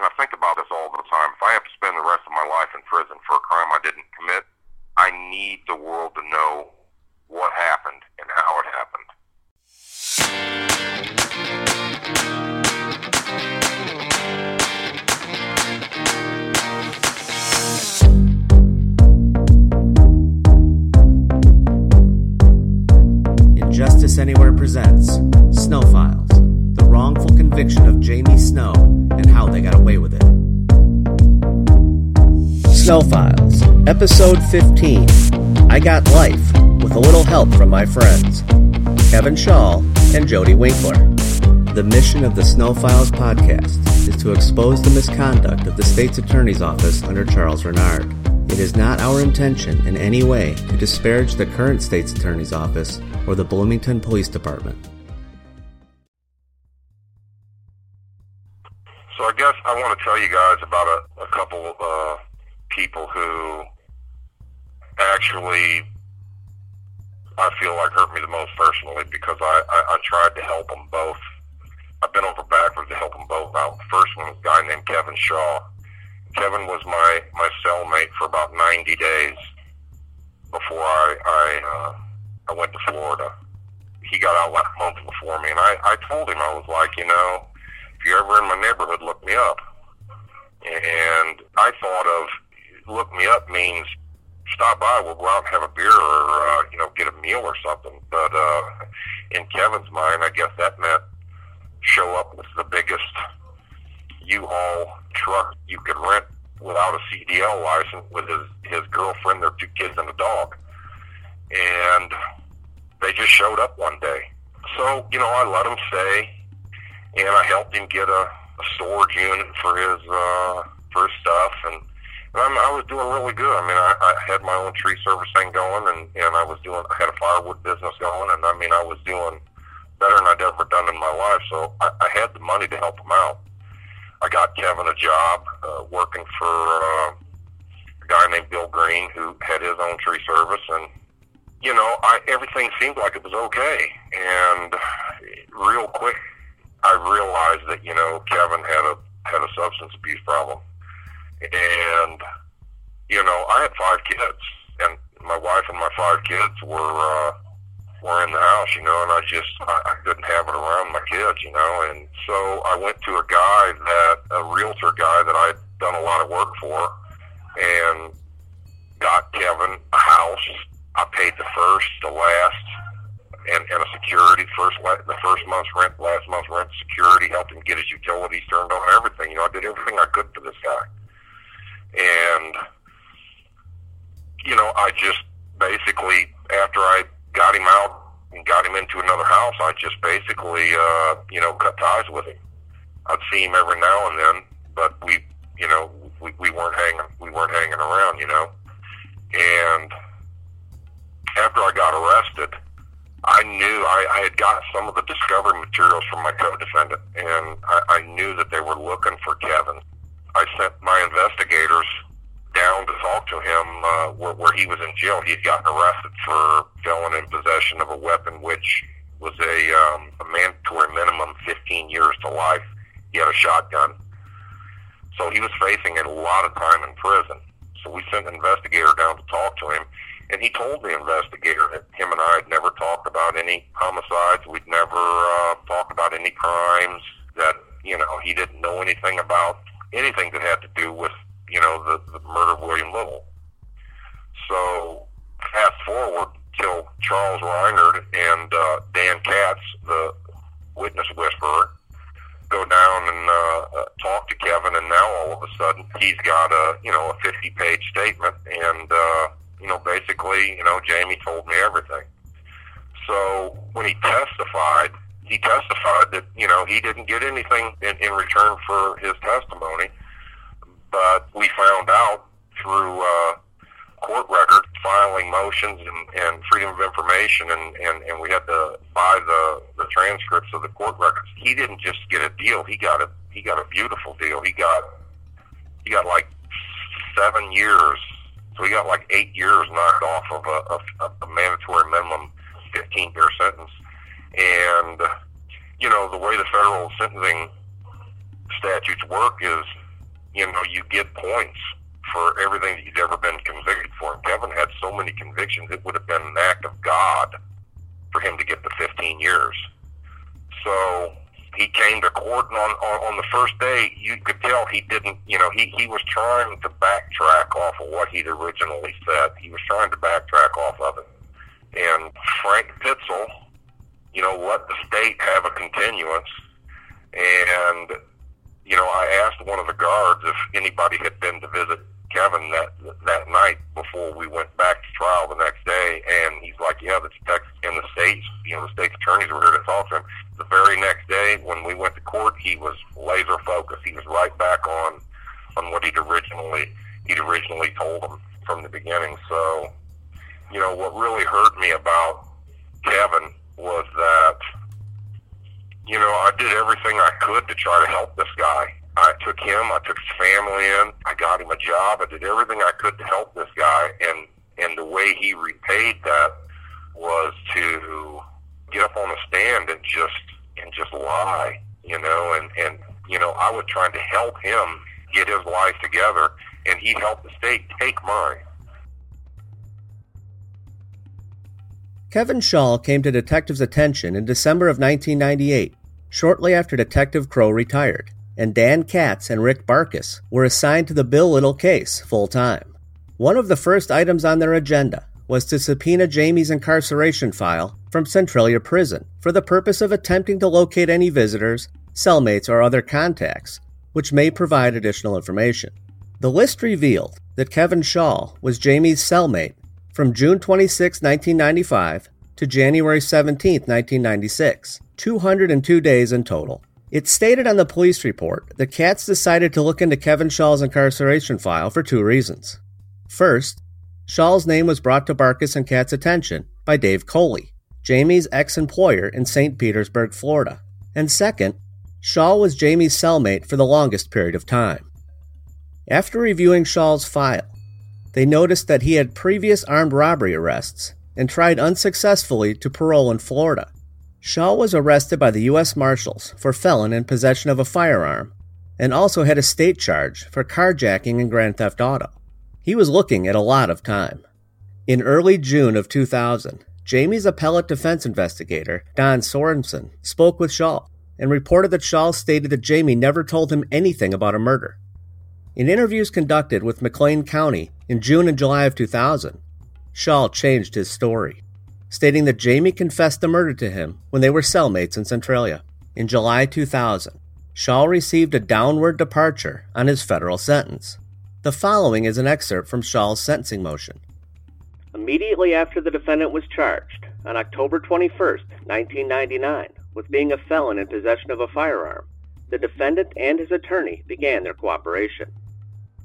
and I think about this all the time. If I have to spend the rest of my life in prison for a crime I didn't commit, I need the world to know what happened and how it happened. Injustice Anywhere presents Snow Files, the wrongful conviction of Jamie Snow and how they got away with it. Snow Files, Episode 15 I Got Life, with a little help from my friends, Kevin Schaal and Jody Winkler. The mission of the Snow Files podcast is to expose the misconduct of the state's attorney's office under Charles Reynard. It is not our intention in any way to disparage the current state's attorney's office or the Bloomington Police Department. Before me, and I, I told him, I was like, you know, if you're ever in my neighborhood, look me up. And I thought of look me up means stop by, we'll go out and have a beer or, uh, you know, get a meal or something. But, uh, in Kevin's mind, I guess that meant show up with the biggest U-Haul truck you could rent without a CDL license with his, his girlfriend, their two kids, and a dog. And they just showed up one day. So, you know, I let him stay, and I helped him get a, a storage unit for his, uh, for his stuff, and and I'm, I was doing really good. I mean, I, I had my own tree service thing going, and and I was doing. I had a firewood business going, and I mean, I was doing better than I'd ever done in my life. So I, I had the money to help him out. I got Kevin a job uh, working for uh, a guy named Bill Green who had his own tree service, and you know, I everything seemed like it was okay. And real quick, I realized that you know Kevin had a had a substance abuse problem and you know, I had five kids, and my wife and my five kids were uh, were in the house, you know, and I just I, I couldn't have it around my kids, you know, and so I went to a guy that a realtor guy that I'd done a lot of work for, and got Kevin a house. I paid the first, the last, and, and a security first the first month's rent, last month's rent, security, helped him get his utilities turned on, everything. You know, I did everything I could for this guy and you know, I just basically after I got him out and got him into another house, I just basically uh, you know cut ties with him. I'd see him every now and then, but we you know we, we weren't hanging we weren't hanging around, you know. And after I got arrested, I knew I, I had got some of the discovery materials from my co-defendant, and I, I knew that they were looking for Kevin. I sent my investigators down to talk to him uh, where, where he was in jail. He had gotten arrested for felon in possession of a weapon, which was a, um, a mandatory minimum 15 years to life. He had a shotgun. So he was facing a lot of time in prison. So we sent an investigator down to talk to him. And he told the investigator that him and I had never talked about any homicides. We'd never uh, talked about any crimes. That you know he didn't know anything about anything that had to do with, you know, the, the murder of William Little. So fast forward till Charles Reynard and uh, Dan Katz, the witness whisperer, go down and uh, uh, talk to Kevin, and now all of a sudden he's got a you know a 50 page statement, and uh, you know basically you know Jamie told me everything. So when he testified, he testified that you know he didn't get anything in, in return for his testimony, but we found out through uh, court record filing motions and, and freedom of information, and, and, and we had to buy the the transcripts of the court records. He didn't just get a deal; he got a he got a beautiful deal. He got he got like seven years, so he got like eight years knocked off of a, a, a mandatory minimum fifteen year sentence and you know the way the federal sentencing statutes work is you know, you get points for everything that you'd ever been convicted for. And Kevin had so many convictions, it would have been an act of God for him to get the 15 years. So he came to court, and on, on, on the first day, you could tell he didn't, you know, he, he was trying to backtrack off of what he'd originally said. He was trying to backtrack off of it. And Frank Pitzel, you know, let the state have a continuance. And, you know, I asked one of the guards if anybody had been to visit Kevin that that night before we went back to trial the next day, and he's like, "Yeah, the Texas and the states, you know, the state's attorneys were here to talk to him." The very next day, when we went to court, he was laser focused. He was right back on on what he'd originally he'd originally told them from the beginning. So, you know, what really hurt me about Kevin was that, you know, I did everything I could to try to help this guy I took him, I took his family in, I got him a job, I did everything I could to help this guy, and and the way he repaid that was to get up on the stand and just and just lie, you know, and and you know I was trying to help him get his life together, and he helped the state take mine. Kevin Schaal came to detectives' attention in December of 1998, shortly after Detective Crow retired and Dan Katz and Rick Barkus were assigned to the Bill Little case full time. One of the first items on their agenda was to subpoena Jamie's incarceration file from Centralia Prison for the purpose of attempting to locate any visitors, cellmates, or other contacts, which may provide additional information. The list revealed that Kevin Schaal was Jamie's cellmate from June 26, 1995 to January 17, 1996, 202 days in total. It stated on the police report that Katz decided to look into Kevin Schaal's incarceration file for two reasons. First, Schaal's name was brought to Barkus and Katz's attention by Dave Coley, Jamie's ex employer in St. Petersburg, Florida. And second, Schaal was Jamie's cellmate for the longest period of time. After reviewing Schaal's file, they noticed that he had previous armed robbery arrests and tried unsuccessfully to parole in Florida. Schaal was arrested by the U.S. Marshals for felon in possession of a firearm and also had a state charge for carjacking and grand theft auto. He was looking at a lot of time. In early June of 2000, Jamie's appellate defense investigator, Don Sorensen, spoke with Schaal and reported that Schaal stated that Jamie never told him anything about a murder. In interviews conducted with McLean County in June and July of 2000, Schaal changed his story stating that Jamie confessed the murder to him when they were cellmates in Centralia. In July 2000, Schaal received a downward departure on his federal sentence. The following is an excerpt from Schaal's sentencing motion. Immediately after the defendant was charged, on October 21, 1999, with being a felon in possession of a firearm, the defendant and his attorney began their cooperation.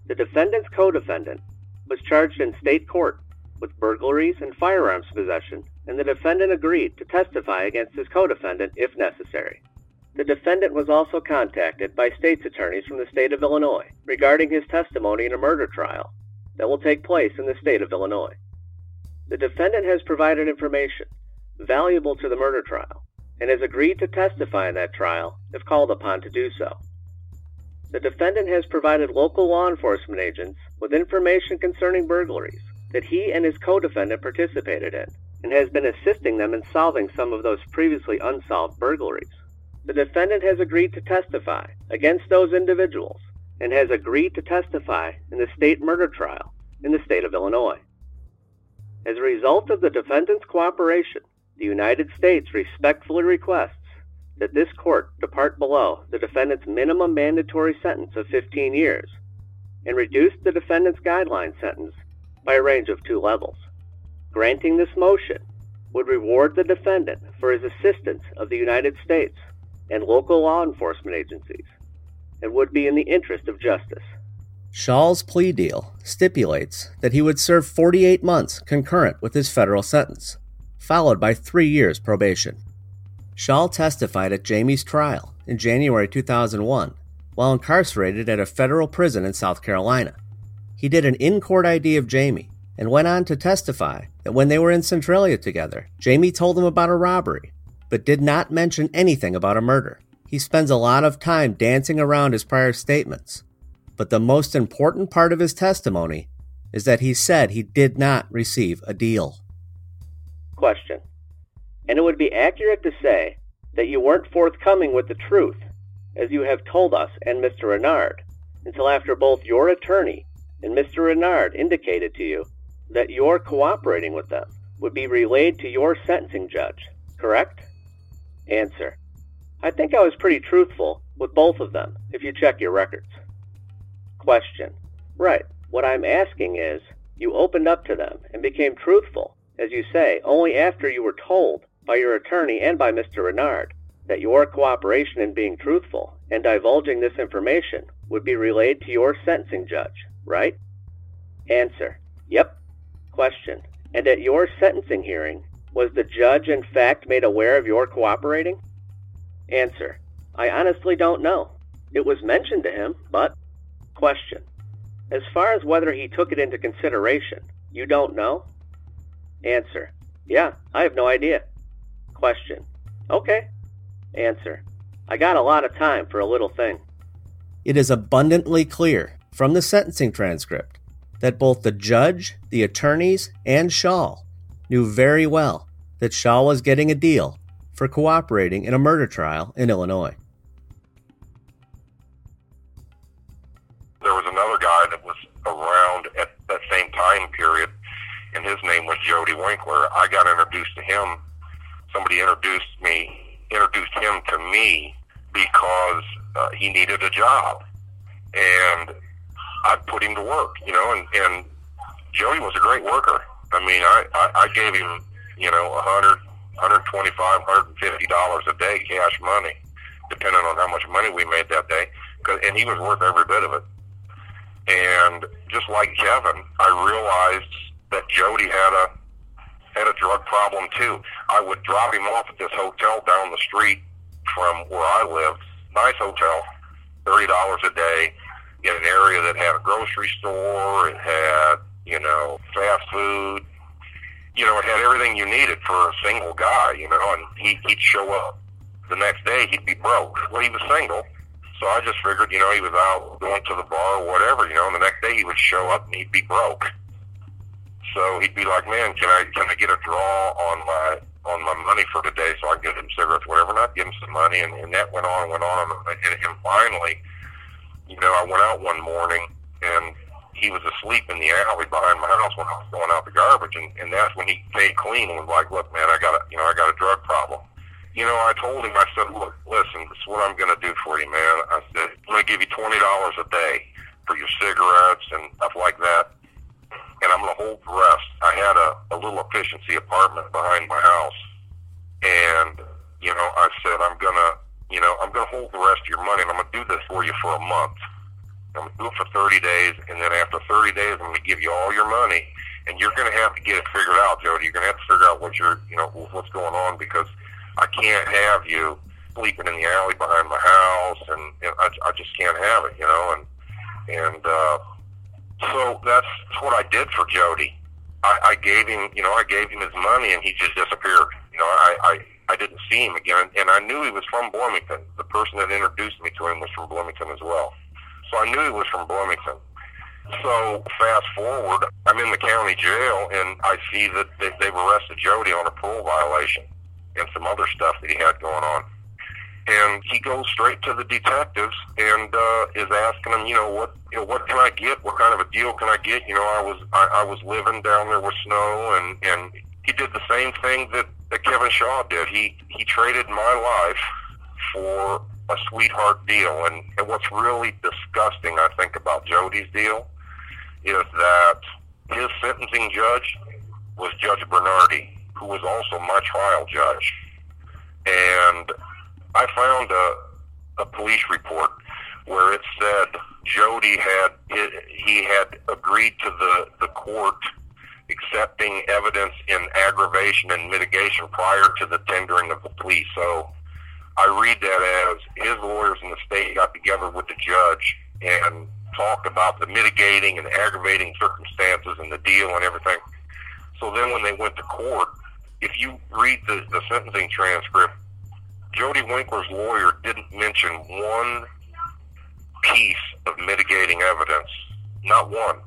The defendant's co defendant was charged in state court with burglaries and firearms possession and the defendant agreed to testify against his co-defendant if necessary. The defendant was also contacted by state's attorneys from the state of Illinois regarding his testimony in a murder trial that will take place in the state of Illinois. The defendant has provided information valuable to the murder trial and has agreed to testify in that trial if called upon to do so. The defendant has provided local law enforcement agents with information concerning burglaries that he and his co-defendant participated in and has been assisting them in solving some of those previously unsolved burglaries. The defendant has agreed to testify against those individuals and has agreed to testify in the state murder trial in the state of Illinois. As a result of the defendant's cooperation, the United States respectfully requests that this court depart below the defendant's minimum mandatory sentence of 15 years and reduce the defendant's guideline sentence by a range of two levels. Granting this motion would reward the defendant for his assistance of the United States and local law enforcement agencies and would be in the interest of justice. Schaal's plea deal stipulates that he would serve 48 months concurrent with his federal sentence, followed by three years probation. Schaal testified at Jamie's trial in January 2001 while incarcerated at a federal prison in South Carolina. He did an in court ID of Jamie and went on to testify that when they were in Centralia together, Jamie told him about a robbery, but did not mention anything about a murder. He spends a lot of time dancing around his prior statements. But the most important part of his testimony is that he said he did not receive a deal. Question. And it would be accurate to say that you weren't forthcoming with the truth, as you have told us and Mr. Reynard, until after both your attorney and Mr. Reynard indicated to you that your cooperating with them would be relayed to your sentencing judge, correct? Answer. I think I was pretty truthful with both of them, if you check your records. Question. Right. What I'm asking is, you opened up to them and became truthful, as you say, only after you were told by your attorney and by Mr. Reynard that your cooperation in being truthful and divulging this information would be relayed to your sentencing judge, right? Answer. Yep. Question. And at your sentencing hearing, was the judge in fact made aware of your cooperating? Answer. I honestly don't know. It was mentioned to him, but... Question. As far as whether he took it into consideration, you don't know? Answer. Yeah, I have no idea. Question. Okay. Answer. I got a lot of time for a little thing. It is abundantly clear from the sentencing transcript that both the judge, the attorneys, and Schaal knew very well that Schaal was getting a deal for cooperating in a murder trial in Illinois. Winkler. I got introduced to him. Somebody introduced me, introduced him to me because uh, he needed a job, and I put him to work. You know, and and Jody was a great worker. I mean, I I, I gave him you know a hundred, hundred twenty-five, hundred and fifty dollars a day cash money, depending on how much money we made that day. And he was worth every bit of it. And just like Kevin, I realized that Jody had a had a drug problem too. I would drop him off at this hotel down the street from where I lived. Nice hotel, thirty dollars a day, in an area that had a grocery store. It had you know fast food. You know, it had everything you needed for a single guy. You know, and he, he'd show up the next day. He'd be broke. Well, he was single. So I just figured, you know, he was out going to the bar or whatever, you know, and the next day he would show up and he'd be broke. So he'd be like, man, can I can I get a draw on my on my money for today so I can get him cigarettes, whatever, and I'd give him some money, and, and that went on and went on, and, and finally, you know, I went out one morning and he was asleep in the alley behind my house when I was throwing out the garbage, and, and that's when he came clean and was like, look, man, I got a, you know, I got a drug problem you know, I told him, I said, look, listen, this is what I'm going to do for you, man. I said, I'm going to give you $20 a day for your cigarettes and stuff like that. And I'm going to hold the rest. I had a, a little efficiency apartment behind my house. And, you know, I said, I'm to, you know, I'm to hold the rest of your money and I'm to do this for you for a month. I'm to do it for 30 days. And then after 30 days, I'm to give you all your money. And you're to have to get it figured out, Jody. You're to have to figure out what you're, you know, what's going on because – I can't have you sleeping in the alley behind my house, and, and I, I just can't have it, you know. And and uh, so that's what I did for Jody. I, I gave him, you know, I gave him his money, and he just disappeared. You know, I, I I didn't see him again, and I knew he was from Bloomington. The person that introduced me to him was from Bloomington as well, so I knew he was from Bloomington. So fast forward, I'm in the county jail, and I see that they, they've arrested Jody on a parole violation and some other stuff that he had going on. And he goes straight to the detectives and uh, is asking them, you know, what you know, what can I get? What kind of a deal can I get? You know, I was I, I was living down there with snow, and and he did the same thing that that Kevin Schaal did. He he traded my life for a sweetheart deal. And, and what's really disgusting, I think, about Jody's deal is that his sentencing judge was Judge Bernardi who was also my trial judge. And I found a, a police report where it said Jody had he had agreed to the the court accepting evidence in aggravation and mitigation prior to the tendering of the plea. So I read that as his lawyers in the state got together with the judge and talked about the mitigating and aggravating circumstances and the deal and everything. So then when they went to court, if you read the, the sentencing transcript, Jody Winkler's lawyer didn't mention one piece of mitigating evidence. Not one.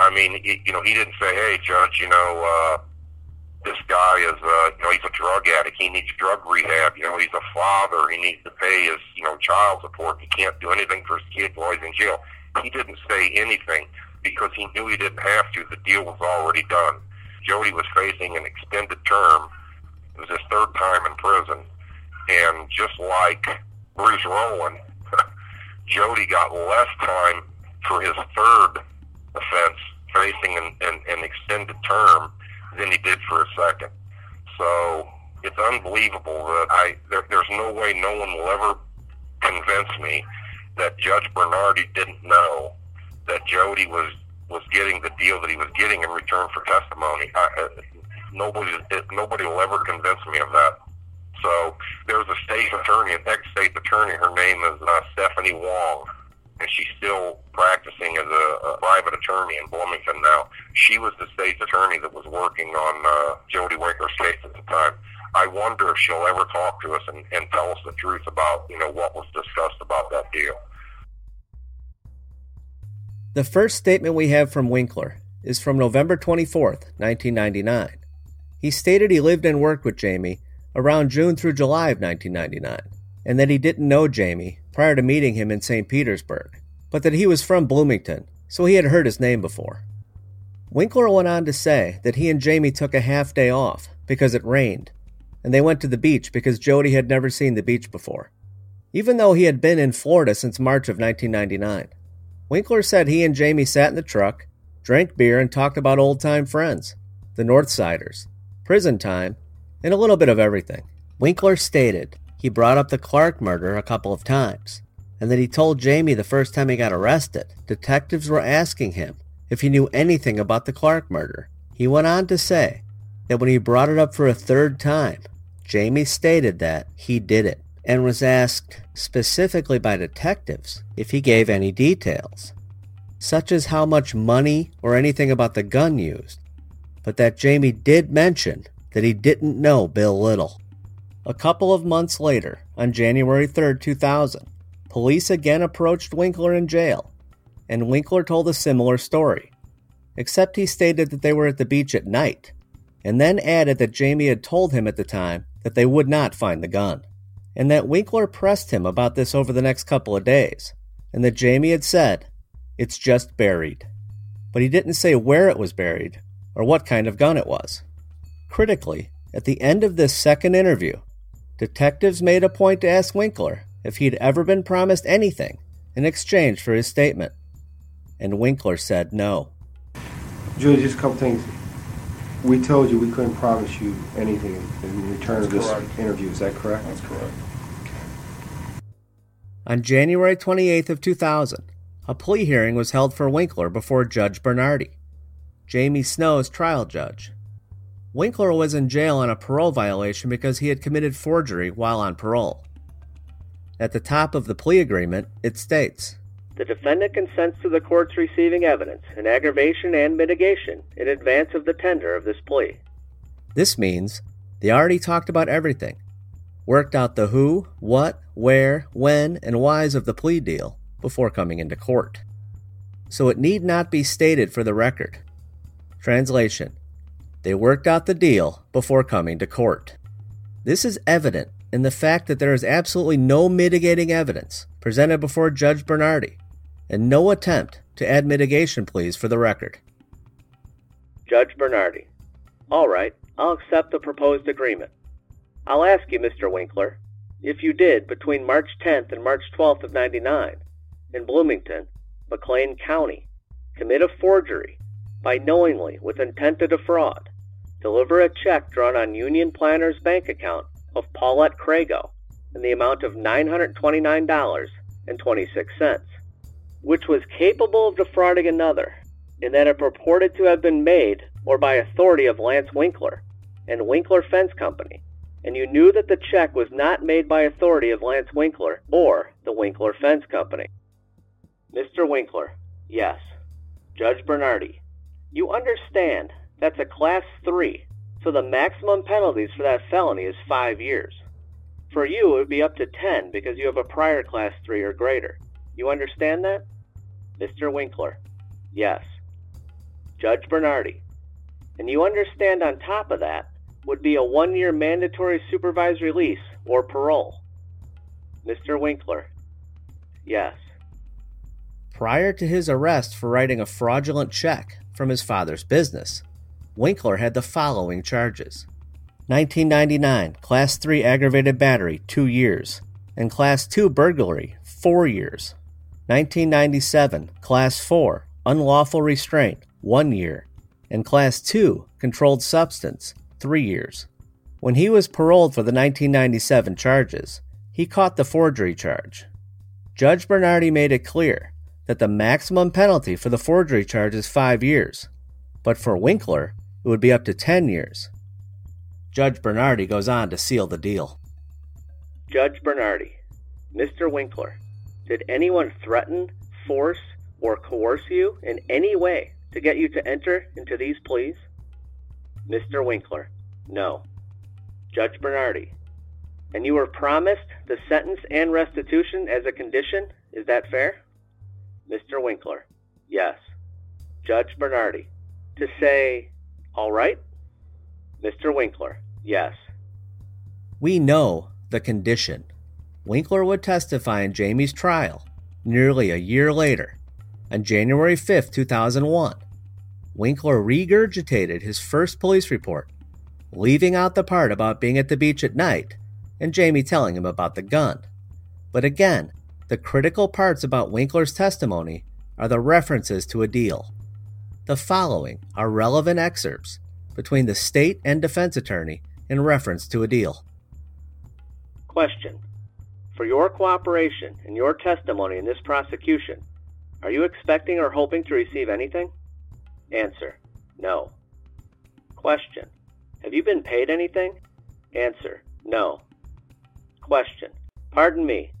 I mean, it, you know, he didn't say, "Hey, judge, you know, uh, this guy is, uh, you know, he's a drug addict. He needs drug rehab. You know, he's a father. He needs to pay his, you know, child support. He can't do anything for his kid while he's in jail." He didn't say anything because he knew he didn't have to. The deal was already done. Jody was facing an extended term. It was his third time in prison, and just like Bruce Rowland, Jody got less time for his third offense, facing an, an, an extended term, than he did for a second. So it's unbelievable that I there, there's no way no one will ever convince me that Judge Bernardi didn't know that Jody was was getting the deal that he was getting in return for testimony. I, uh, nobody nobody will ever convince me of that. So there's a state attorney, an ex-state attorney. Her name is uh, Stephanie Wong, and she's still practicing as a, a private attorney in Bloomington now. She was the state's attorney that was working on uh, Jody Winkler's case at the time. I wonder if she'll ever talk to us and, and tell us the truth about you know what was discussed about that deal. The first statement we have from Winkler is from November 24th, 1999. He stated he lived and worked with Jamie around June through July of 1999, and that he didn't know Jamie prior to meeting him in St. Petersburg, but that he was from Bloomington, so he had heard his name before. Winkler went on to say that he and Jamie took a half day off because it rained, and they went to the beach because Jody had never seen the beach before, even though he had been in Florida since March of 1999. Winkler said he and Jamie sat in the truck, drank beer, and talked about old time friends, the Northsiders, prison time, and a little bit of everything. Winkler stated he brought up the Clark murder a couple of times, and that he told Jamie the first time he got arrested, detectives were asking him if he knew anything about the Clark murder. He went on to say that when he brought it up for a third time, Jamie stated that he did it and was asked specifically by detectives if he gave any details, such as how much money or anything about the gun used, but that Jamie did mention that he didn't know Bill Little. A couple of months later, on January 3, 2000, police again approached Winkler in jail, and Winkler told a similar story, except he stated that they were at the beach at night, and then added that Jamie had told him at the time that they would not find the gun and that Winkler pressed him about this over the next couple of days, and that Jamie had said, It's just buried. But he didn't say where it was buried or what kind of gun it was. Critically, at the end of this second interview, detectives made a point to ask Winkler if he'd ever been promised anything in exchange for his statement. And Winkler said no. Julie, just a couple things. We told you we couldn't promise you anything in return That's of this correct. interview. Is that correct? That's correct. On January 28th of 2000, a plea hearing was held for Winkler before Judge Bernardi, Jamie Snow's trial judge. Winkler was in jail on a parole violation because he had committed forgery while on parole. At the top of the plea agreement, it states, The defendant consents to the court's receiving evidence in aggravation and mitigation in advance of the tender of this plea. This means they already talked about everything, worked out the who, what, where, when, and whys of the plea deal before coming into court. So it need not be stated for the record. Translation They worked out the deal before coming to court. This is evident in the fact that there is absolutely no mitigating evidence presented before Judge Bernardi, and no attempt to add mitigation pleas for the record. Judge Bernardi. All right, I'll accept the proposed agreement. I'll ask you, Mr. Winkler, if you did between March 10th and March 12th of 99 in Bloomington, McLean County, commit a forgery by knowingly, with intent to defraud, deliver a check drawn on Union Planters bank account of Paulette Crago in the amount of $929.26, which was capable of defrauding another, and that it purported to have been made or by authority of Lance Winkler and Winkler Fence Company, and you knew that the check was not made by authority of Lance Winkler or the Winkler Fence Company. Mr. Winkler, yes. Judge Bernardi, you understand that's a Class 3, so the maximum penalties for that felony is 5 years. For you, it would be up to 10 because you have a prior Class 3 or greater. You understand that? Mr. Winkler. Yes. Judge Bernardi. And you understand on top of that would be a one-year mandatory supervised release or parole. Mr. Winkler. Yes. Prior to his arrest for writing a fraudulent check from his father's business, Winkler had the following charges 1999, Class 3 aggravated battery, 2 years, and Class 2 burglary, 4 years. 1997, Class 4, unlawful restraint, 1 year, and Class 2, controlled substance, 3 years. When he was paroled for the 1997 charges, he caught the forgery charge. Judge Bernardi made it clear that the maximum penalty for the forgery charge is 5 years, but for Winkler, it would be up to 10 years. Judge Bernardi goes on to seal the deal. Judge Bernardi, Mr. Winkler, did anyone threaten, force, or coerce you in any way to get you to enter into these pleas? Mr. Winkler, no. Judge Bernardi, and you were promised the sentence and restitution as a condition, is that fair? Mr. Winkler, yes. Judge Bernardi, to say, all right? Mr. Winkler, yes. We know the condition. Winkler would testify in Jamie's trial nearly a year later, on January 5, 2001. Winkler regurgitated his first police report, leaving out the part about being at the beach at night and Jamie telling him about the gun. But again, the critical parts about Winkler's testimony are the references to a deal. The following are relevant excerpts between the state and defense attorney in reference to a deal. Question. For your cooperation and your testimony in this prosecution, are you expecting or hoping to receive anything? Answer. No. Question. Have you been paid anything? Answer. No. Question. Pardon me.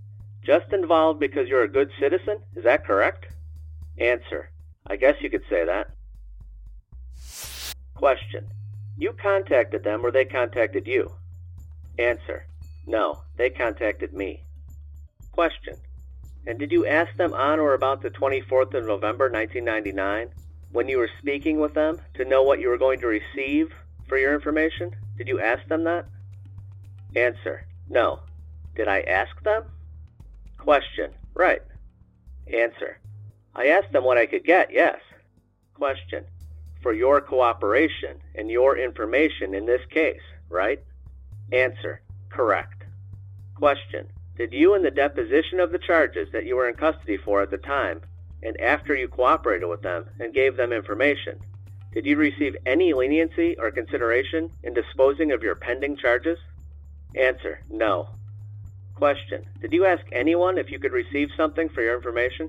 Just involved because you're a good citizen? Is that correct? Answer. I guess you could say that. Question. You contacted them or they contacted you? Answer. No, they contacted me. Question. And did you ask them on or about the 24th of November 1999 when you were speaking with them to know what you were going to receive for your information? Did you ask them that? Answer. No. Did I ask them? Question. Right. Answer. I asked them what I could get, yes. Question. For your cooperation and your information in this case, right? Answer. Correct. Question. Did you in the deposition of the charges that you were in custody for at the time, and after you cooperated with them and gave them information, did you receive any leniency or consideration in disposing of your pending charges? Answer. No. Question. Did you ask anyone if you could receive something for your information?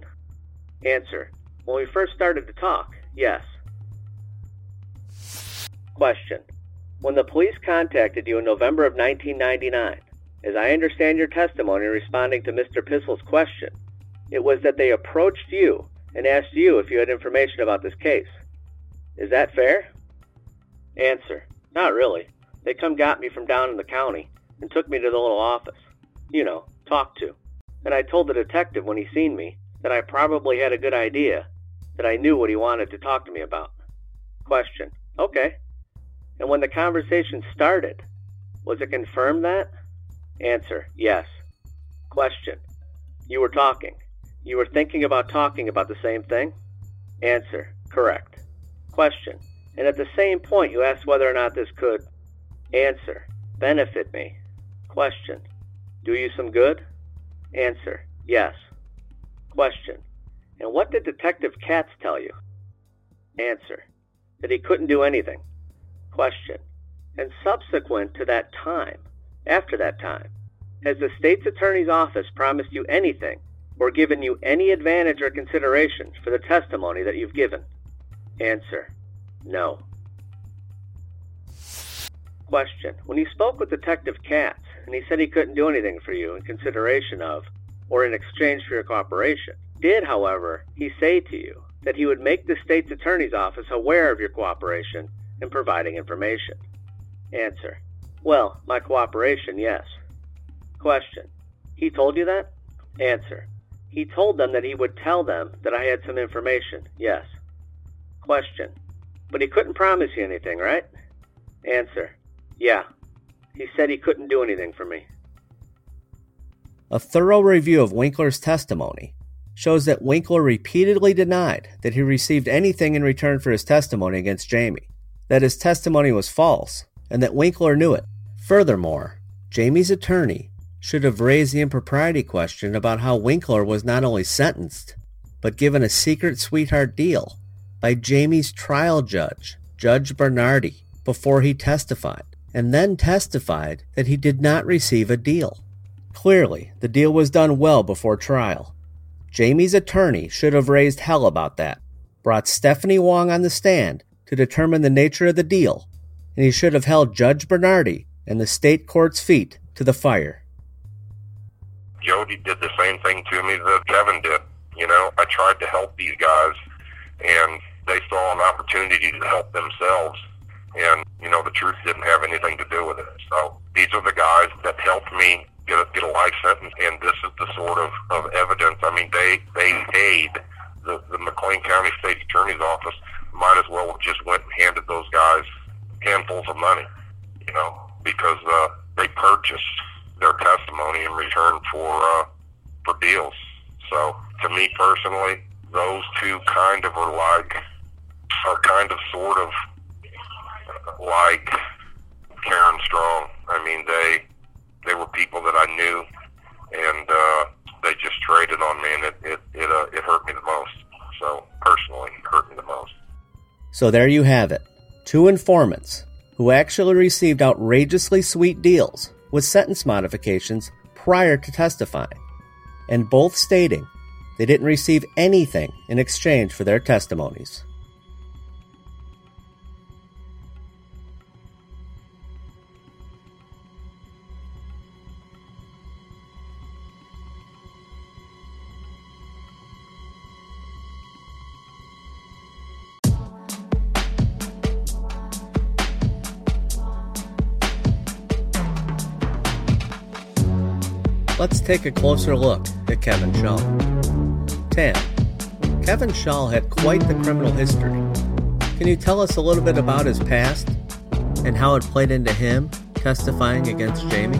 Answer. When we first started to talk, yes. Question. When the police contacted you in November of 1999, as I understand your testimony responding to Mr. Pissel's question, it was that they approached you and asked you if you had information about this case. Is that fair? Answer. Not really. They come got me from down in the county and took me to the little office you know, talk to. And I told the detective when he seen me that I probably had a good idea, that I knew what he wanted to talk to me about. Question. Okay. And when the conversation started, was it confirmed that? Answer. Yes. Question. You were talking. You were thinking about talking about the same thing? Answer. Correct. Question. And at the same point, you asked whether or not this could answer, benefit me. Question. Do you some good? Answer. Yes. Question. And what did Detective Katz tell you? Answer. That he couldn't do anything. Question. And subsequent to that time, after that time, has the state's attorney's office promised you anything or given you any advantage or consideration for the testimony that you've given? Answer. No. Question. When you spoke with Detective Katz, and he said he couldn't do anything for you in consideration of or in exchange for your cooperation. Did, however, he say to you that he would make the state's attorney's office aware of your cooperation in providing information? Answer. Well, my cooperation, yes. Question. He told you that? Answer. He told them that he would tell them that I had some information, yes. Question. But he couldn't promise you anything, right? Answer. Yeah. He said he couldn't do anything for me. A thorough review of Winkler's testimony shows that Winkler repeatedly denied that he received anything in return for his testimony against Jamie, that his testimony was false, and that Winkler knew it. Furthermore, Jamie's attorney should have raised the impropriety question about how Winkler was not only sentenced, but given a secret sweetheart deal by Jamie's trial judge, Judge Bernardi, before he testified, and then testified that he did not receive a deal. Clearly, the deal was done well before trial. Jamie's attorney should have raised hell about that, brought Stephanie Wong on the stand to determine the nature of the deal, and he should have held Judge Bernardi and the state court's feet to the fire. Jody did the same thing to me that Kevin did. You know, I tried to help these guys, and they saw an opportunity to help themselves. And, you know, the truth didn't have anything to do with it. So these are the guys that helped me get a, get a life sentence, and this is the sort of, of evidence. I mean, they they paid the, the McLean County State Attorney's Office might as well have just went and handed those guys handfuls of money, you know, because uh, they purchased their testimony in return for uh, for deals. So to me personally, those two kind of are like are kind of sort of like Karen Strong. I mean, they they were people that I knew, and uh, they just traded on me, and it it it, uh, it hurt me the most. So personally, hurt me the most. So there you have it. Two informants who actually received outrageously sweet deals with sentence modifications prior to testifying, and both stating they didn't receive anything in exchange for their testimonies. Take a closer look at Kevin Schaal. 10. Kevin Schaal had quite the criminal history. Can you tell us a little bit about his past and how it played into him testifying against Jamie?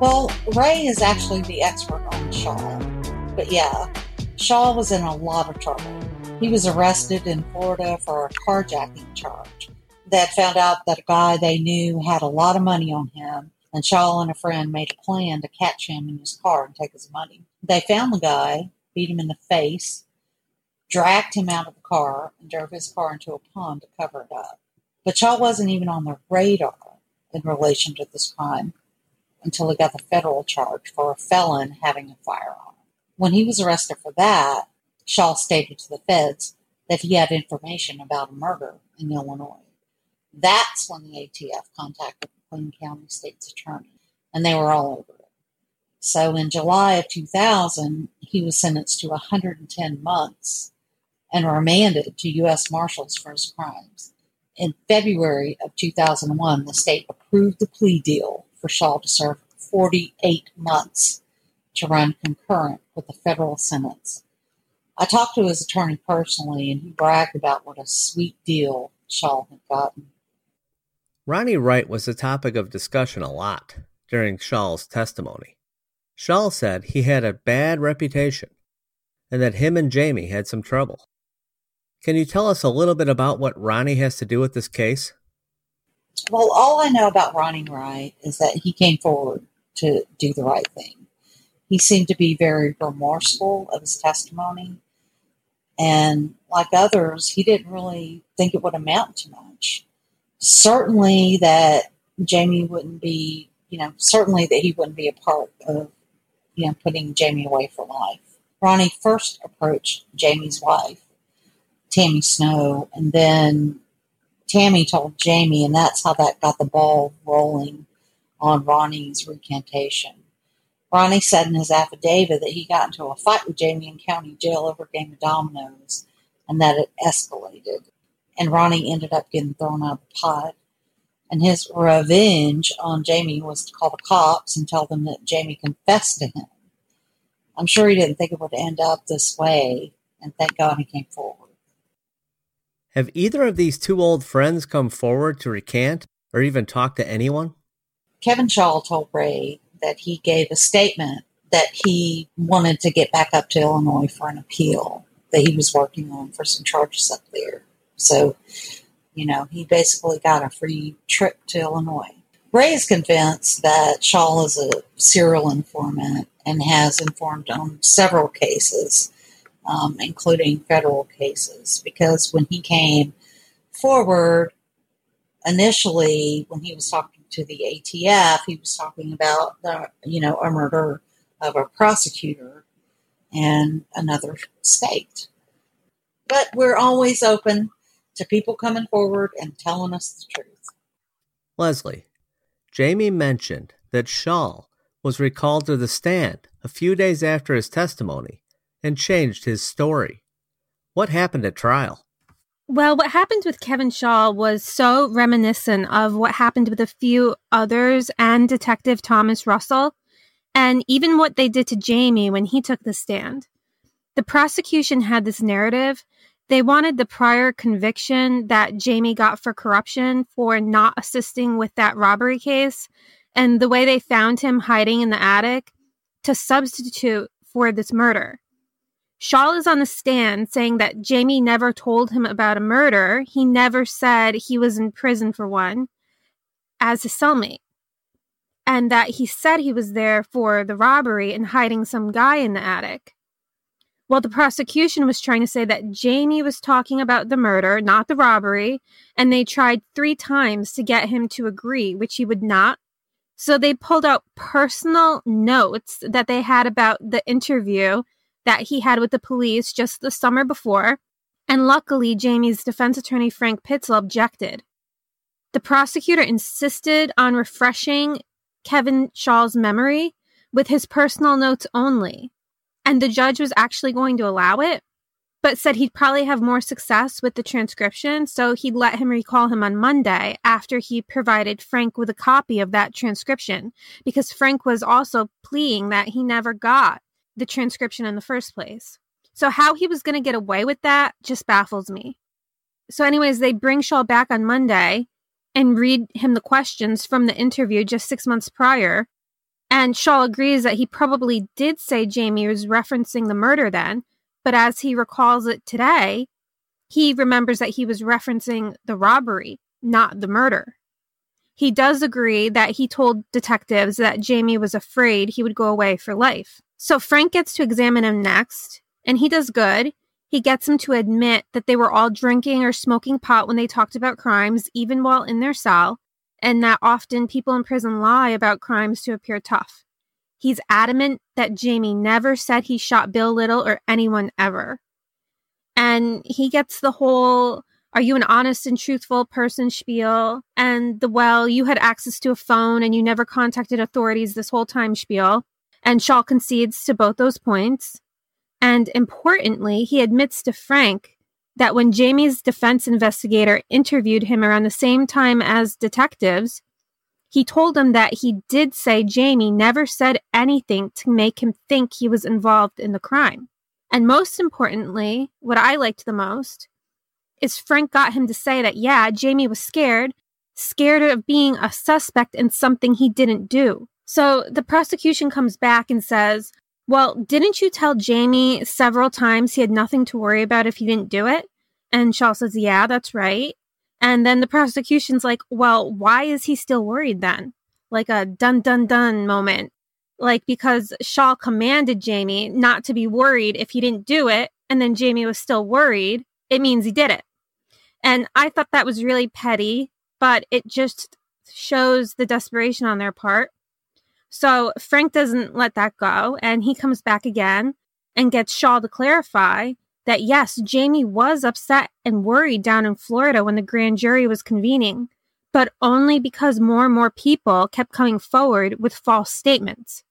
Well, Ray is actually the expert on Schaal. But yeah, Schaal was in a lot of trouble. He was arrested in Florida for a carjacking charge. Had found out that a guy they knew had a lot of money on him and Schaal and a friend made a plan to catch him in his car and take his money. They found the guy, beat him in the face, dragged him out of the car, and drove his car into a pond to cover it up. But Schaal wasn't even on the radar in relation to this crime until he got the federal charge for a felon having a firearm. When he was arrested for that, Schaal stated to the feds that he had information about a murder in Illinois. That's when the ATF contacted McLean County State's Attorney, and they were all over it. So in July of 2000, he was sentenced to 110 months and remanded to U.S. Marshals for his crimes. In February of 2001, the state approved the plea deal for Schaal to serve 48 months to run concurrent with the federal sentence. I talked to his attorney personally, and he bragged about what a sweet deal Schaal had gotten. Ronnie Wright was the topic of discussion a lot during Schaal's testimony. Schaal said he had a bad reputation and that him and Jamie had some trouble. Can you tell us a little bit about what Ronnie has to do with this case? Well, all I know about Ronnie Wright is that he came forward to do the right thing. He seemed to be very remorseful of his testimony. And like others, he didn't really think it would amount to much certainly that Jamie wouldn't be, you know, certainly that he wouldn't be a part of, you know, putting Jamie away for life. Ronnie first approached Jamie's wife, Tammy Snow, and then Tammy told Jamie, and that's how that got the ball rolling on Ronnie's recantation. Ronnie said in his affidavit that he got into a fight with Jamie in county jail over a game of dominoes and that it escalated and Ronnie ended up getting thrown out of the pod. And his revenge on Jamie was to call the cops and tell them that Jamie confessed to him. I'm sure he didn't think it would end up this way, and thank God he came forward. Have either of these two old friends come forward to recant or even talk to anyone? Kevin Schaal told Ray that he gave a statement that he wanted to get back up to Illinois for an appeal that he was working on for some charges up there. So, you know, he basically got a free trip to Illinois. Ray is convinced that Schaal is a serial informant and has informed on several cases, um, including federal cases, because when he came forward, initially, when he was talking to the ATF, he was talking about the, you know, a murder of a prosecutor in another state. But we're always open to people coming forward and telling us the truth. Leslie, Jamie mentioned that Schaal was recalled to the stand a few days after his testimony and changed his story. What happened at trial? Well, what happened with Kevin Schaal was so reminiscent of what happened with a few others and Detective Thomas Russell, and even what they did to Jamie when he took the stand. The prosecution had this narrative. They wanted the prior conviction that Jamie got for corruption for not assisting with that robbery case and the way they found him hiding in the attic to substitute for this murder. Schaal is on the stand saying that Jamie never told him about a murder. He never said he was in prison for one as a cellmate. And that he said he was there for the robbery and hiding some guy in the attic. Well, the prosecution was trying to say that Jamie was talking about the murder, not the robbery, and they tried three times to get him to agree, which he would not. So they pulled out personal notes that they had about the interview that he had with the police just the summer before, and luckily Jamie's defense attorney Frank Pitzel objected. The prosecutor insisted on refreshing Kevin Schaal's memory with his personal notes only, and the judge was actually going to allow it, but said he'd probably have more success with the transcription, so he'd let him recall him on Monday after he provided Frank with a copy of that transcription, because Frank was also pleading that he never got the transcription in the first place. So, how he was going to get away with that just baffles me. So, anyways, they bring Schaal back on Monday and read him the questions from the interview just six months prior. And Schaal agrees that he probably did say Jamie was referencing the murder then, but as he recalls it today, he remembers that he was referencing the robbery, not the murder. He does agree that he told detectives that Jamie was afraid he would go away for life. So Frank gets to examine him next, and he does good. He gets him to admit that they were all drinking or smoking pot when they talked about crimes, even while in their cell, and that often people in prison lie about crimes to appear tough. He's adamant that Jamie never said he shot Bill Little or anyone ever. And he gets the whole are you an honest and truthful person spiel and the well you had access to a phone and you never contacted authorities this whole time spiel and Schaal concedes to both those points. And importantly, he admits to Frank that when Jamie's defense investigator interviewed him around the same time as detectives, he told him that he did say Jamie never said anything to make him think he was involved in the crime. And most importantly, what I liked the most is Frank got him to say that, yeah, Jamie was scared, scared of being a suspect in something he didn't do. So the prosecution comes back and says, Well, didn't you tell Jamie several times he had nothing to worry about if he didn't do it? And Schaal says, Yeah, that's right. And then the prosecution's like, Well, why is he still worried then? Like a dun dun dun moment. Like because Schaal commanded Jamie not to be worried if he didn't do it, and then Jamie was still worried, it means he did it. And I thought that was really petty, but it just shows the desperation on their part. So Frank doesn't let that go, and he comes back again and gets Schaal to clarify that yes, Jamie was upset and worried down in Florida when the grand jury was convening, but only because more and more people kept coming forward with false statements.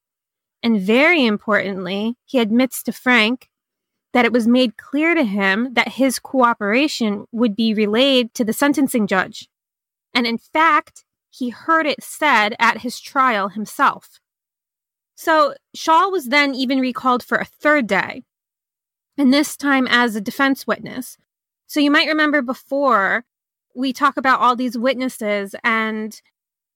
And very importantly, he admits to Frank that it was made clear to him that his cooperation would be relayed to the sentencing judge. And in fact, he heard it said at his trial himself. So Schaal was then even recalled for a third day, and this time as a defense witness. So you might remember before we talk about all these witnesses and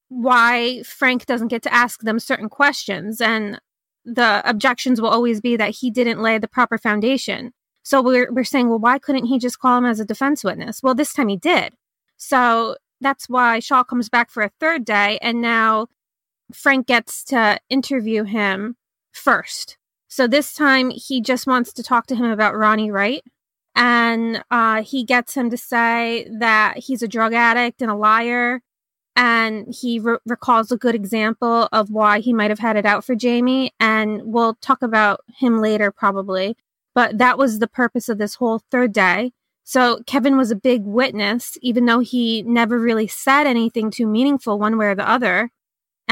why Frank doesn't get to ask them certain questions. And the objections will always be that he didn't lay the proper foundation. So we're, we're saying, well, why couldn't he just call him as a defense witness? Well, this time he did. So that's why Schaal comes back for a third day. And now Frank gets to interview him first. So this time he just wants to talk to him about Ronnie Wright. And uh, he gets him to say that he's a drug addict and a liar. And he re- recalls a good example of why he might have had it out for Jamie. And we'll talk about him later, probably. But that was the purpose of this whole third day. So Kevin was a big witness, even though he never really said anything too meaningful one way or the other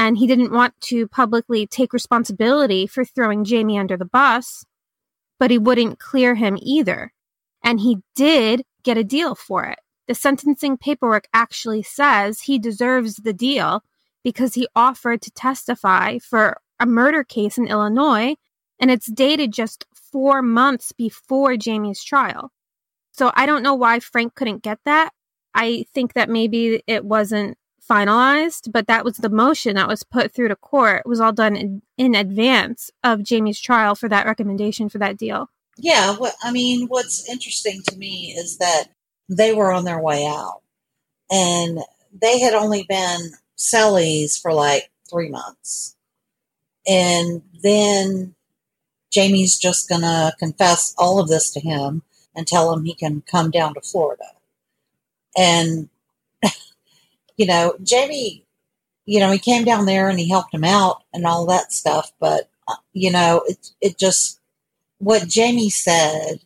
and he didn't want to publicly take responsibility for throwing Jamie under the bus, but he wouldn't clear him either. And he did get a deal for it. The sentencing paperwork actually says he deserves the deal because he offered to testify for a murder case in Illinois, and it's dated just four months before Jamie's trial. So I don't know why Frank couldn't get that. I think that maybe it wasn't finalized, but that was the motion that was put through to court. It was all done in, in advance of Jamie's trial for that recommendation for that deal. Yeah, what I mean, what's interesting to me is that they were on their way out, and they had only been cellies for like three months, and then Jamie's just gonna confess all of this to him and tell him he can come down to Florida, and you know, Jamie, you know, he came down there and he helped him out and all that stuff. But, uh, you know, it, it just, what Jamie said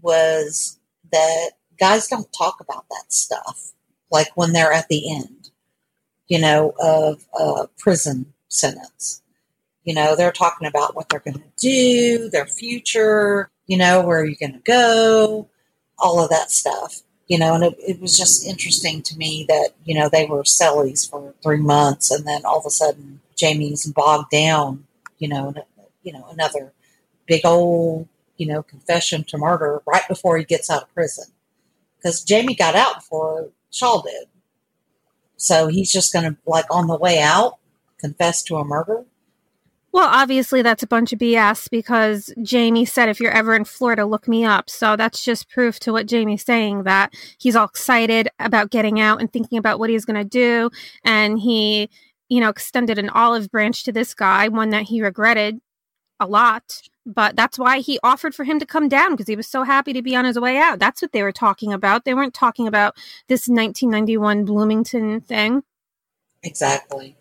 was that guys don't talk about that stuff, like when they're at the end, you know, of a prison sentence. You know, they're talking about what they're going to do, their future, you know, where are you going to go, all of that stuff you know, and it, it was just interesting to me that, you know, they were cellies for three months and then all of a sudden Jamie's bogged down, you know, you know, another big old, you know, confession to murder right before he gets out of prison. Because Jamie got out before Schaal did. So he's just going to, like, on the way out, confess to a murder. Well, obviously that's a bunch of BS because Jamie said if you're ever in Florida, look me up. So that's just proof to what Jamie's saying that he's all excited about getting out and thinking about what he's going to do. And he, you know, extended an olive branch to this guy, one that he regretted a lot. But that's why he offered for him to come down because he was so happy to be on his way out. That's what they were talking about. They weren't talking about this 1991 Bloomington thing. Exactly.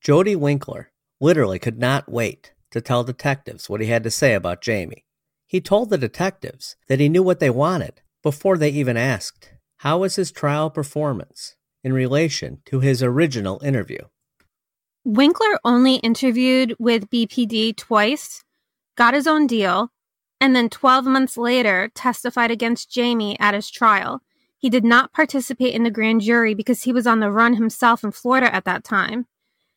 Jody Winkler literally could not wait to tell detectives what he had to say about Jamie. He told the detectives that he knew what they wanted before they even asked. How was his trial performance in relation to his original interview? Winkler only interviewed with BPD twice, got his own deal, and then 12 months later testified against Jamie at his trial. He did not participate in the grand jury because he was on the run himself in Florida at that time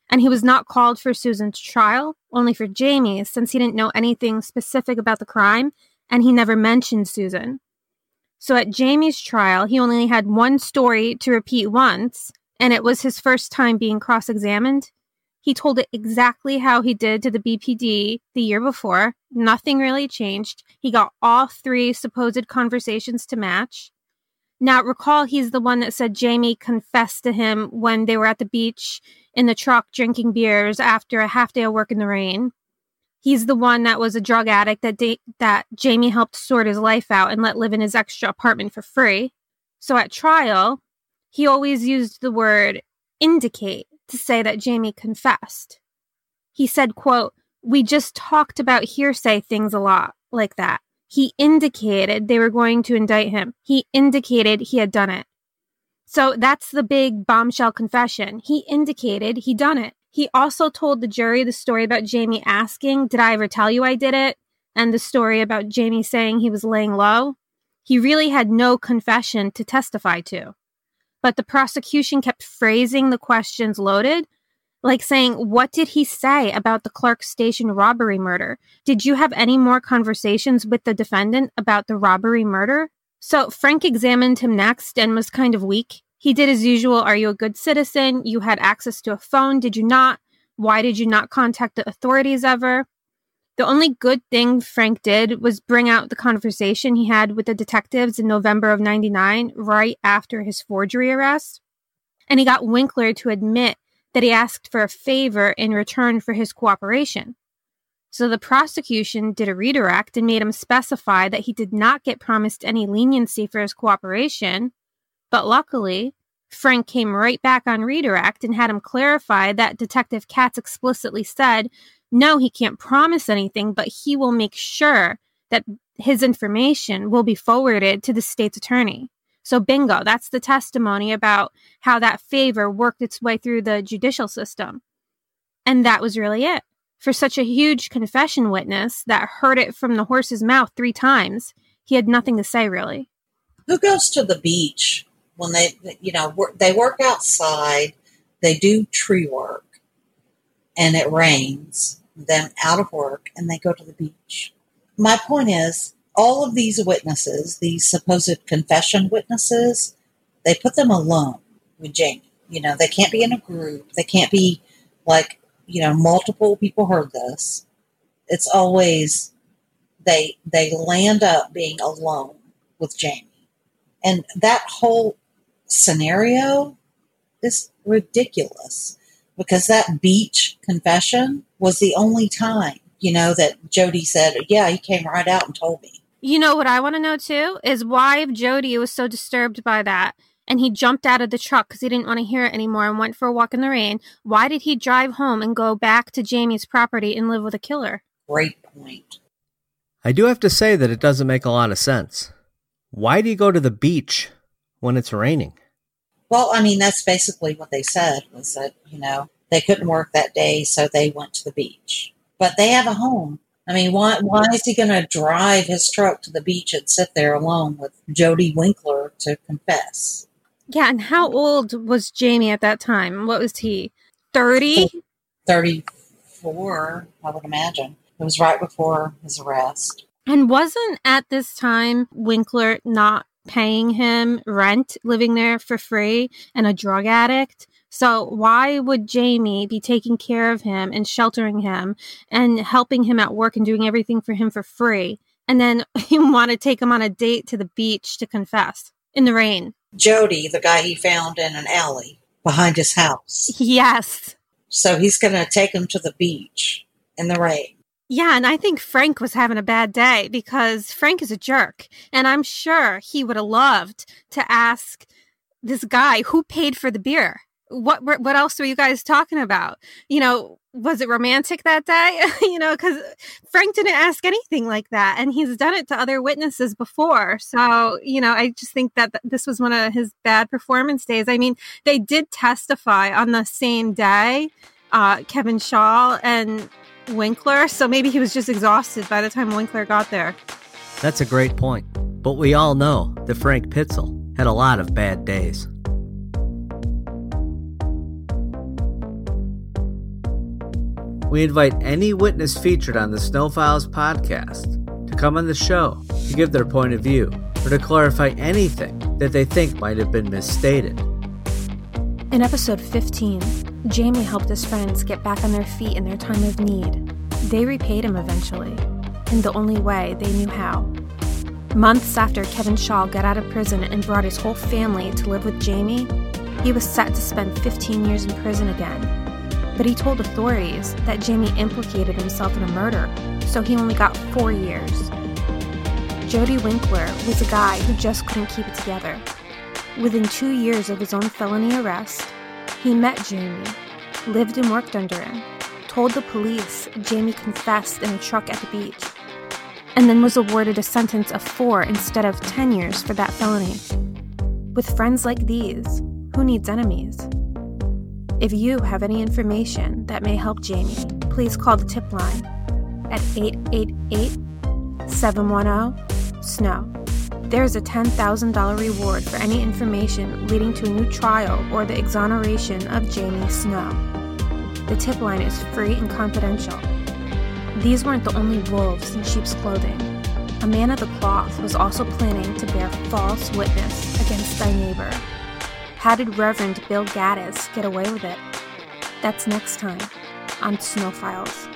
and he was not called for Susan's trial, only for Jamie's, since he didn't know anything specific about the crime and he never mentioned Susan. So at Jamie's trial, he only had one story to repeat once, and it was his first time being cross examined. He told it exactly how he did to the BPD the year before. Nothing really changed. He got all three supposed conversations to match. Now, recall he's the one that said Jamie confessed to him when they were at the beach in the truck drinking beers after a half day of work in the rain. He's the one that was a drug addict that da- that Jamie helped sort his life out and let live in his extra apartment for free. So at trial, he always used the word indicate to say that Jamie confessed. He said, quote, "We just talked about hearsay things a lot like that. He indicated they were going to indict him. He indicated he had done it. So that's the big bombshell confession. He indicated he done it. He also told the jury the story about Jamie asking, Did I ever tell you I did it? And the story about Jamie saying he was laying low. He really had no confession to testify to. But the prosecution kept phrasing the questions loaded like saying, What did he say about the Clark Station robbery murder? Did you have any more conversations with the defendant about the robbery murder? So Frank examined him next and was kind of weak. He did as usual Are you a good citizen? You had access to a phone. Did you not? Why did you not contact the authorities ever? The only good thing Frank did was bring out the conversation he had with the detectives in November of 99, right after his forgery arrest. And he got Winkler to admit that he asked for a favor in return for his cooperation. So the prosecution did a redirect and made him specify that he did not get promised any leniency for his cooperation. But luckily, Frank came right back on redirect and had him clarify that Detective Katz explicitly said, no, he can't promise anything, but he will make sure that his information will be forwarded to the state's attorney. So, bingo, that's the testimony about how that favor worked its way through the judicial system. And that was really it. For such a huge confession witness that heard it from the horse's mouth three times, he had nothing to say really. Who goes to the beach when they, you know, work, they work outside, they do tree work, and it rains, them out of work, and they go to the beach? My point is, all of these witnesses, these supposed confession witnesses, they put them alone with Jamie. You know, they can't be in a group. They can't be like, you know, multiple people heard this. It's always they they land up being alone with Jamie. And that whole scenario is ridiculous because that beach confession was the only time, you know, that Jody said, Yeah, he came right out and told me. You know what I want to know too is why Jody was so disturbed by that and he jumped out of the truck because he didn't want to hear it anymore and went for a walk in the rain, why did he drive home and go back to Jamie's property and live with a killer? Great point. I do have to say that it doesn't make a lot of sense. Why do you go to the beach when it's raining? Well, I mean, that's basically what they said was that, you know, they couldn't work that day, so they went to the beach. But they have a home. I mean, why why is he going to drive his truck to the beach and sit there alone with Jody Winkler to confess? Yeah, and how old was Jamie at that time? What was he? 30? 34, I would imagine. It was right before his arrest. And wasn't at this time Winkler not paying him rent, living there for free, and a drug addict? So why would Jamie be taking care of him and sheltering him and helping him at work and doing everything for him for free? And then you want to take him on a date to the beach to confess in the rain. Jody, the guy he found in an alley behind his house. Yes. So he's going to take him to the beach in the rain. Yeah, and I think Frank was having a bad day because Frank is a jerk. And I'm sure he would have loved to ask this guy who paid for the beer what what else were you guys talking about? You know, was it romantic that day? you know, because Frank didn't ask anything like that, and he's done it to other witnesses before. So, you know, I just think that this was one of his bad performance days. I mean, they did testify on the same day, uh, Kevin Schaal and Winkler. So maybe he was just exhausted by the time Winkler got there. That's a great point. But we all know that Frank Pitzel had a lot of bad days. We invite any witness featured on the Snow Files podcast to come on the show to give their point of view or to clarify anything that they think might have been misstated. In episode 15, Jamie helped his friends get back on their feet in their time of need. They repaid him eventually, in the only way they knew how. Months after Kevin Schaal got out of prison and brought his whole family to live with Jamie, he was set to spend 15 years in prison again but he told authorities that Jamie implicated himself in a murder, so he only got four years. Jody Winkler was a guy who just couldn't keep it together. Within two years of his own felony arrest, he met Jamie, lived and worked under him, told the police Jamie confessed in a truck at the beach, and then was awarded a sentence of four instead of 10 years for that felony. With friends like these, who needs enemies? If you have any information that may help Jamie, please call the tip line at 888 710 SNOW. There's a $10,000 reward for any information leading to a new trial or the exoneration of Jamie Snow. The tip line is free and confidential. These weren't the only wolves in sheep's clothing. A man of the cloth was also planning to bear false witness against thy neighbor how did Reverend Bill Gaddis get away with it? That's next time on Snowfiles.